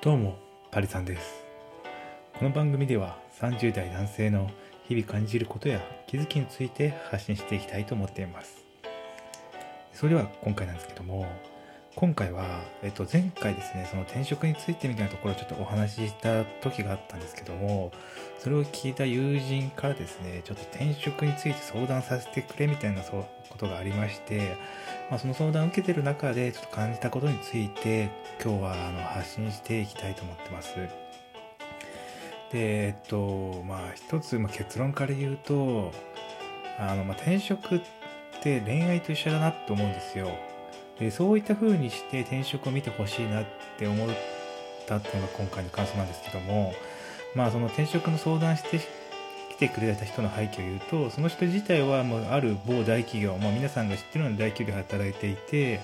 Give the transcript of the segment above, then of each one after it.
どうも、パリさんです。この番組では30代男性の日々感じることや気づきについて発信していきたいと思っています。それでは今回なんですけども、今回は、えっと、前回ですね、その転職についてみたいなところをちょっとお話しした時があったんですけども、それを聞いた友人からですね、ちょっと転職について相談させてくれみたいなそことがありまして、まあ、その相談を受けてる中でちょっと感じたことについて今日はあの発信していきたいと思ってます。で、えっと、まあ一つ、まあ、結論から言うと、あの、まあ、転職って恋愛と一緒だなって思うんですよ。で、そういった風にして転職を見てほしいなって思ったっていうのが今回の感想なんですけども、まあその転職の相談して来てくれた人の背景を言うと、その人自体はもうある某大企業、まあ皆さんが知ってるような大企業で働いていて、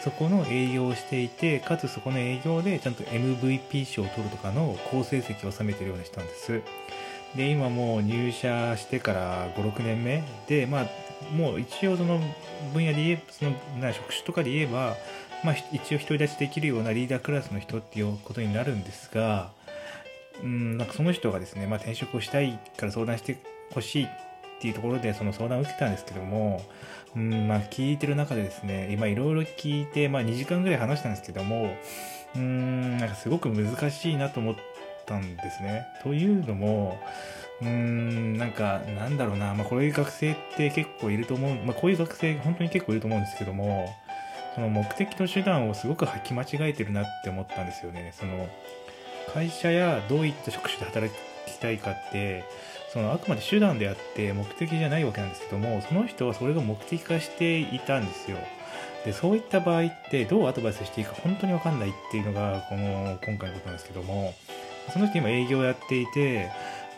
そこの営業をしていて、かつそこの営業でちゃんと MVP 賞を取るとかの好成績を収めてるような人なんです。で、今もう入社してから5、6年目で、まあ、もう一応その分野で言えそのな職種とかで言えば、まあ、一応独り立ちできるようなリーダークラスの人っていうことになるんですが、うん、なんかその人がですね、まあ、転職をしたいから相談してほしいっていうところでその相談を受けたんですけども、うん、まあ聞いてる中でですね、今いろいろ聞いて、まあ2時間ぐらい話したんですけども、うん、なんかすごく難しいなと思ったんですね。というのも、うーん、なんか、なんだろうな、まあこういう学生って結構いると思う、まあこういう学生本当に結構いると思うんですけども、その目的と手段をすごく履き間違えてるなって思ったんですよね。その、会社やどういった職種で働きたいかって、そのあくまで手段であって目的じゃないわけなんですけども、その人はそれが目的化していたんですよ。で、そういった場合ってどうアドバイスしていいか本当にわかんないっていうのが、この今回のことなんですけども、その人今営業やっていて、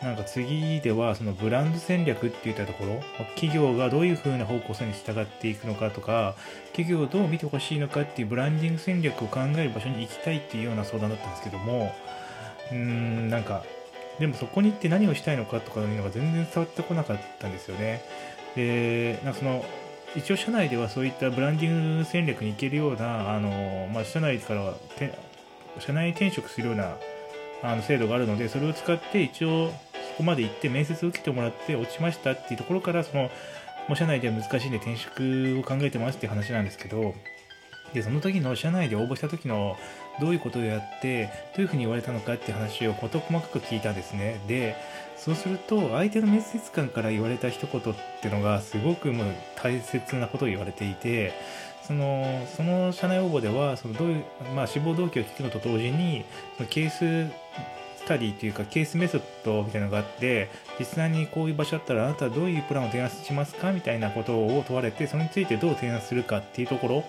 なんか次ではそのブランド戦略っていったところ、企業がどういう風な方向性に従っていくのかとか、企業をどう見てほしいのかっていうブランディング戦略を考える場所に行きたいっていうような相談だったんですけども、うーん、なんか、でもそこに行って何をしたいのかとかいうのが全然伝わってこなかったんですよね。で、なんかその、一応社内ではそういったブランディング戦略に行けるような、あの、まあ、社内からは、社内転職するようなあの制度があるので、それを使って一応こまで行って面接を受けてもらって落ちましたっていうところから、その、もう社内では難しいんで転職を考えてますっていう話なんですけど、で、その時の社内で応募した時のどういうことをやって、どういうふうに言われたのかって話を事細かく聞いたんですね。で、そうすると、相手の面接官から言われた一言っていうのが、すごくもう大切なことを言われていて、その、その社内応募では、そのどういう、まあ、志望動機を聞くのと同時に、そのケーススタディというか、ケースメソッドみたいなのがあって、実際にこういう場所だったら、あなたはどういうプランを提案しますか？みたいなことを問われて、それについてどう提案するかっていうところ、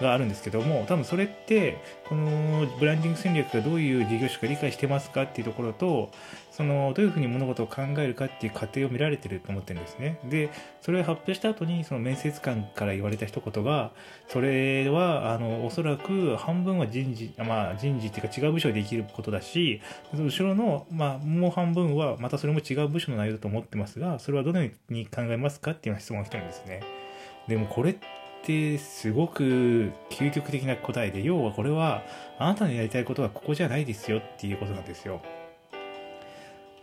があるんですけども、多分それって、このブランディング戦略がどういう事業種か理解してますかっていうところと、そのどういうふうに物事を考えるかっていう過程を見られてると思ってるんですね。で、それを発表した後に、その面接官から言われた一言が、それは、あの、おそらく半分は人事、まあ人事っていうか違う部署でできることだし、後ろの、まあもう半分はまたそれも違う部署の内容だと思ってますが、それはどのように考えますかっていうような質問が来たんですね。でもこれっ、ってすごく究極的な答えで、要はこれはあなたのやりたいことはここじゃないですよっていうことなんですよ。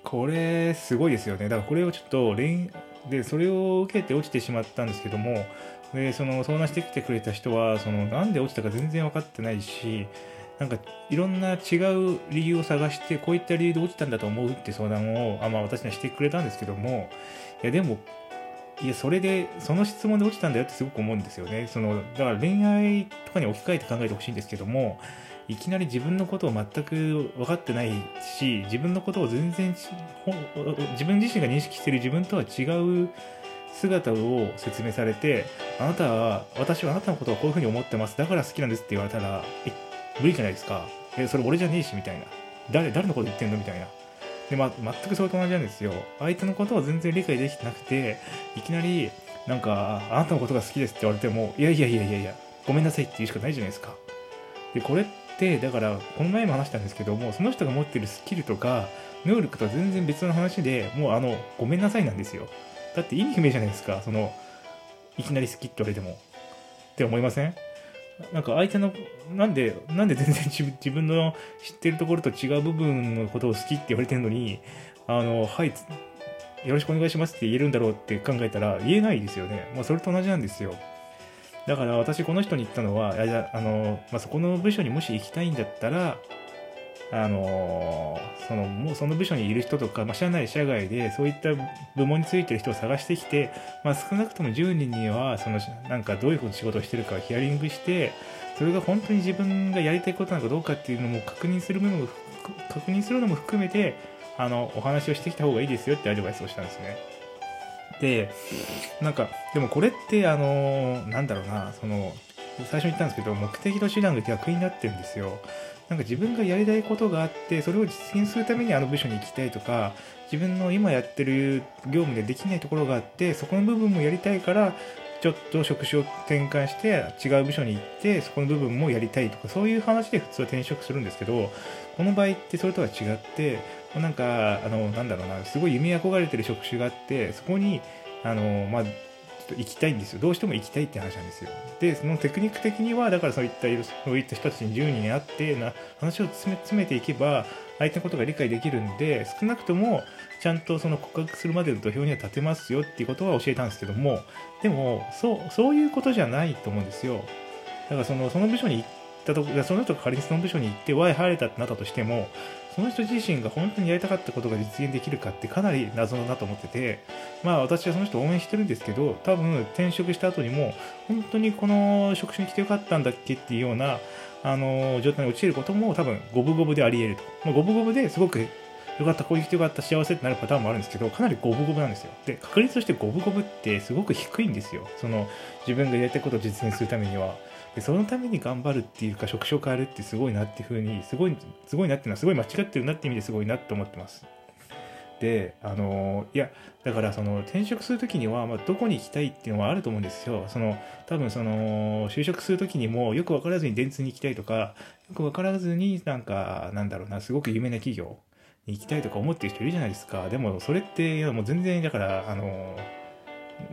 これすごいですよね。だからこれをちょっと恋で、それを受けて落ちてしまったんですけども、で、その相談してきてくれた人は、そのなんで落ちたか全然分かってないし、なんかいろんな違う理由を探して、こういった理由で落ちたんだと思うって相談を、あまあ私にはしてくれたんですけども、いやでもいや、それで、その質問で落ちたんだよってすごく思うんですよね。その、だから恋愛とかに置き換えて考えてほしいんですけども、いきなり自分のことを全く分かってないし、自分のことを全然、自分自身が認識してる自分とは違う姿を説明されて、あなたは、私はあなたのことをこういうふうに思ってます。だから好きなんですって言われたら、え、無理じゃないですか。え、それ俺じゃねえし、みたいな。誰、誰のこと言ってんの？みたいな。で、ま、全くそれと同じなんですよ。相手のことを全然理解できてなくて、いきなり、なんか、あなたのことが好きですって言われても、いやいやいやいやいや、ごめんなさいって言うしかないじゃないですか。で、これって、だから、この前も話したんですけども、その人が持ってるスキルとか、能力とは全然別の話で、もうあの、ごめんなさいなんですよ。だって意味不明じゃないですか、その、いきなり好きって言われても。って思いません？なんか相手の、なんで、なんで全然自分の知ってるところと違う部分のことを好きって言われてるのに、あの、はい、よろしくお願いしますって言えるんだろうって考えたら言えないですよね。まあ、それと同じなんですよ。だから私この人に言ったのは、いやあの、まあ、そこの部署にもし行きたいんだったら、あのそのもうその部署にいる人とか、まあ、社内社外でそういった部門についてる人を探してきて、まあ、少なくとも10人にはそのなんかどういうこと仕事をしてるかをヒアリングしてそれが本当に自分がやりたいことなのかどうかっていうのも確認するものも確認するのも含めてあのお話をしてきた方がいいですよってアドバイスをしたんですね。でなんかでもこれってあのなんだろうなその最初に言ったんですけど目的と手段が逆になってるんですよ。なんか自分がやりたいことがあってそれを実現するためにあの部署に行きたいとか自分の今やってる業務でできないところがあってそこの部分もやりたいからちょっと職種を転換して違う部署に行ってそこの部分もやりたいとかそういう話で普通は転職するんですけどこの場合ってそれとは違ってなんかあのなんだろうなすごい夢憧れてる職種があってそこにあの、まあ、と行きたいんですよ。どうしても行きたいって話なんですよ。で、そのテクニック的には、だからそういった、そういった人たちに10人に会ってな、話を詰め詰めていけば、相手のことが理解できるんで、少なくとも、ちゃんとその告白するまでの土俵には立てますよっていうことは教えたんですけども、でも、そう、そういうことじゃないと思うんですよ。だからその、その部署に行ったとこ、その人が仮にその部署に行って、Y 入れたってなったとしても、その人自身が本当にやりたかったことが実現できるかってかなり謎だなと思ってて、まあ私はその人応援してるんですけど、多分転職した後にも、本当にこの職種に来てよかったんだっけっていうような、あの、状態に陥ることも多分五分五分であり得ると。まあ、五分五分ですごくよかった、こういう人よかった、幸せってなるパターンもあるんですけど、かなり五分五分なんですよ。で、確率として五分五分ってすごく低いんですよ。その、自分がやりたいことを実現するためには。でそのために頑張るっていうか職種を変えるってすごいなっていうふうにすごいすごいなっていうのはすごい間違ってるなって意味ですごいなって思ってます。であのいやだからその転職する時には、まあ、どこに行きたいっていうのはあると思うんですよ。その多分その就職する時にもよく分からずに電通に行きたいとかよく分からずになんかなんだろうなすごく有名な企業に行きたいとか思ってる人いるじゃないですか。でもそれっていやもう全然だからあの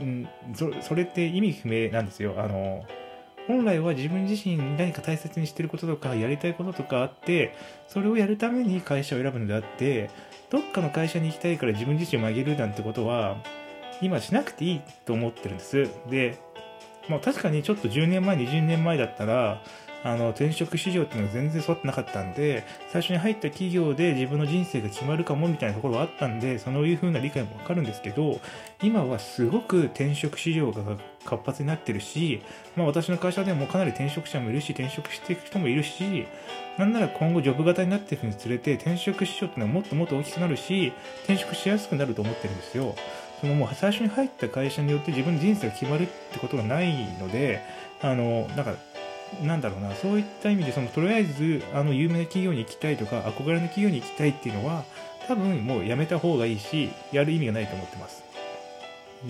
んそそれって意味不明なんですよ。あの本来は自分自身何か大切にしてることとかやりたいこととかあってそれをやるために会社を選ぶのであってどっかの会社に行きたいから自分自身を曲げるなんてことは今しなくていいと思ってるんです。で、まあ、確かにちょっと10年前20年前だったらあの転職市場っていうのが全然育ってなかったんで最初に入った企業で自分の人生が決まるかもみたいなところはあったんでそういう風な理解もわかるんですけど今はすごく転職市場が活発になってるし、まあ、私の会社でもかなり転職者もいるし転職していく人もいるしなんなら今後ジョブ型になっていくにつれて転職市場っていうのはもっともっと大きくなるし転職しやすくなると思ってるんですよ。そのもう最初に入った会社によって自分の人生が決まるってことがないのであのなんかなんだろうな、そういった意味で、その、とりあえず、あの、有名な企業に行きたいとか、憧れの企業に行きたいっていうのは、多分もうやめた方がいいし、やる意味がないと思ってます。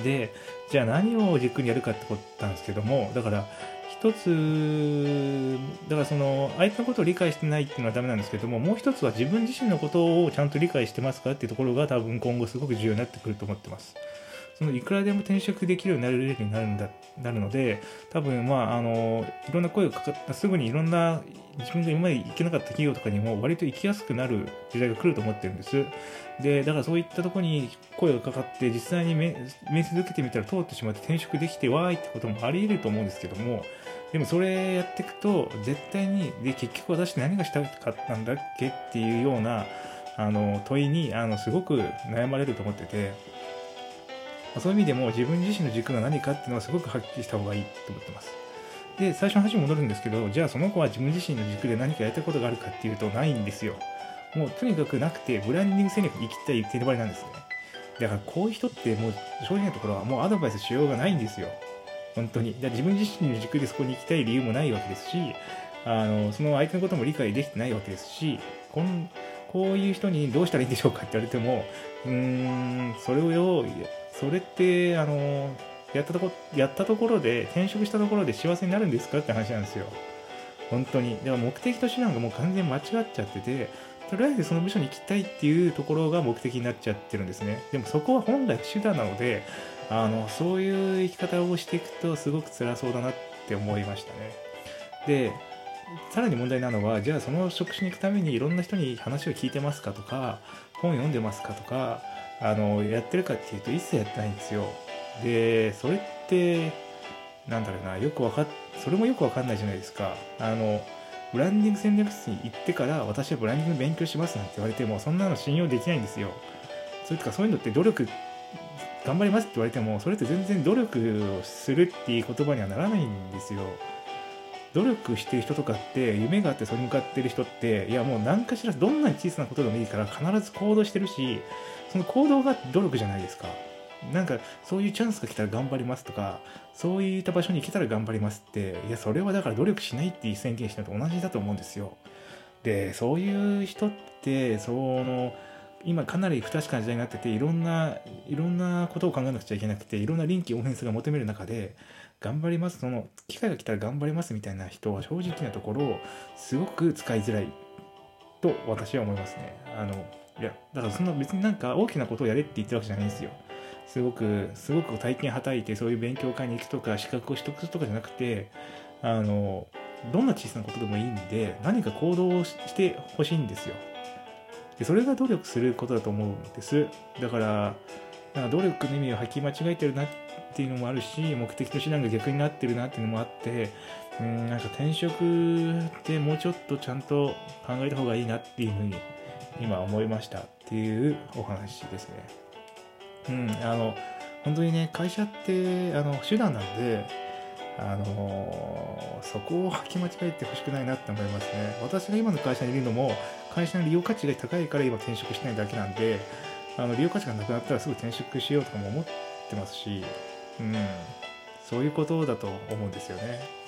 で、じゃあ何を軸にやるかってことなんですけども、だから、一つ、だからその、相手のことを理解してないっていうのはダメなんですけども、もう一つは自分自身のことをちゃんと理解してますかっていうところが多分今後すごく重要になってくると思ってます。そのいくらでも転職できるようになるレベルになるんだなるので多分まああのいろんな声がかかったすぐにいろんな自分が今まで行けなかった企業とかにも割と行きやすくなる時代が来ると思ってるんです。でだからそういったとこに声がかかって実際に面接受けてみたら通ってしまって転職できてわーいってこともあり得ると思うんですけどもでもそれやっていくと絶対にで結局私何がしたかったんだっけっていうようなあの問いにあのすごく悩まれると思ってて。そういう意味でも自分自身の軸が何かっていうのはすごくはっきりした方がいいと思ってます。で、最初の話に戻るんですけど、じゃあその子は自分自身の軸で何かやりたいことがあるかっていうとないんですよ。もうとにかくなくて、ブランディング戦略に生きたい手張りなんですね。だからこういう人ってもう正直なところはもうアドバイスしようがないんですよ。本当に。だ自分自身の軸でそこに行きたい理由もないわけですし、あの、その相手のことも理解できてないわけですし、こんこういう人にどうしたらいいんでしょうかって言われても、うーん、それをそれってあのやったとこやったところで転職したところで幸せになるんですかって話なんですよ。本当に。でも目的と手段がもう完全間違っちゃっててとりあえずその部署に行きたいっていうところが目的になっちゃってるんですね。でもそこは本来手段なのであのそういう生き方をしていくとすごく辛そうだなって思いましたね。でさらに問題なのはじゃあその職種に行くためにいろんな人に話を聞いてますかとか本読んでますかとかあのやってるかっていうと一切やってないんですよ。でそれってなんだろうなよくわかそれもよくわかんないじゃないですか。あのブランディング戦略室に行ってから私はブランディング勉強しますなんて言われてもそんなの信用できないんですよ。それとかそういうのって努力頑張りますって言われてもそれって全然努力をするっていう言葉にはならないんですよ。努力してる人とかって夢があってそれに向かってる人っていやもう何かしらどんなに小さなことでもいいから必ず行動してるしその行動が努力じゃないですか。なんかそういうチャンスが来たら頑張りますとかそういった場所に行けたら頑張りますっていやそれはだから努力しないっていう宣言したのと同じだと思うんですよ。でそういう人ってその今かなり不確かな時代になってていろんないろんなことを考えなくちゃいけなくていろんな臨機応変さが求める中で頑張りますその機会が来たら頑張りますみたいな人は正直なところすごく使いづらい。と私は思いますね。あのいやだからそんな別になんか大きなことをやれって言ってるわけじゃないんですよ。すごくすごく体験はたいてそういう勉強会に行くとか資格を取得するとかじゃなくてあのどんな小さなことでもいいんで何か行動をしてほしいんですよ。でそれが努力することだと思うんですだからなんか努力の意味を履き間違えてるなっていうのもあるし目的と手段が逆になってるなっていうのもあってうんなんか転職ってもうちょっとちゃんと考えた方がいいなっていうふうに今思いましたっていうお話ですね。うん、あの本当にね会社ってあの手段なんであのそこを履き間違えてほしくないなって思いますね。私が今の会社にいるのも会社の利用価値が高いから今転職してないだけなんであの利用価値がなくなったらすぐ転職しようとかも思ってますし、うん、そういうことだと思うんですよね。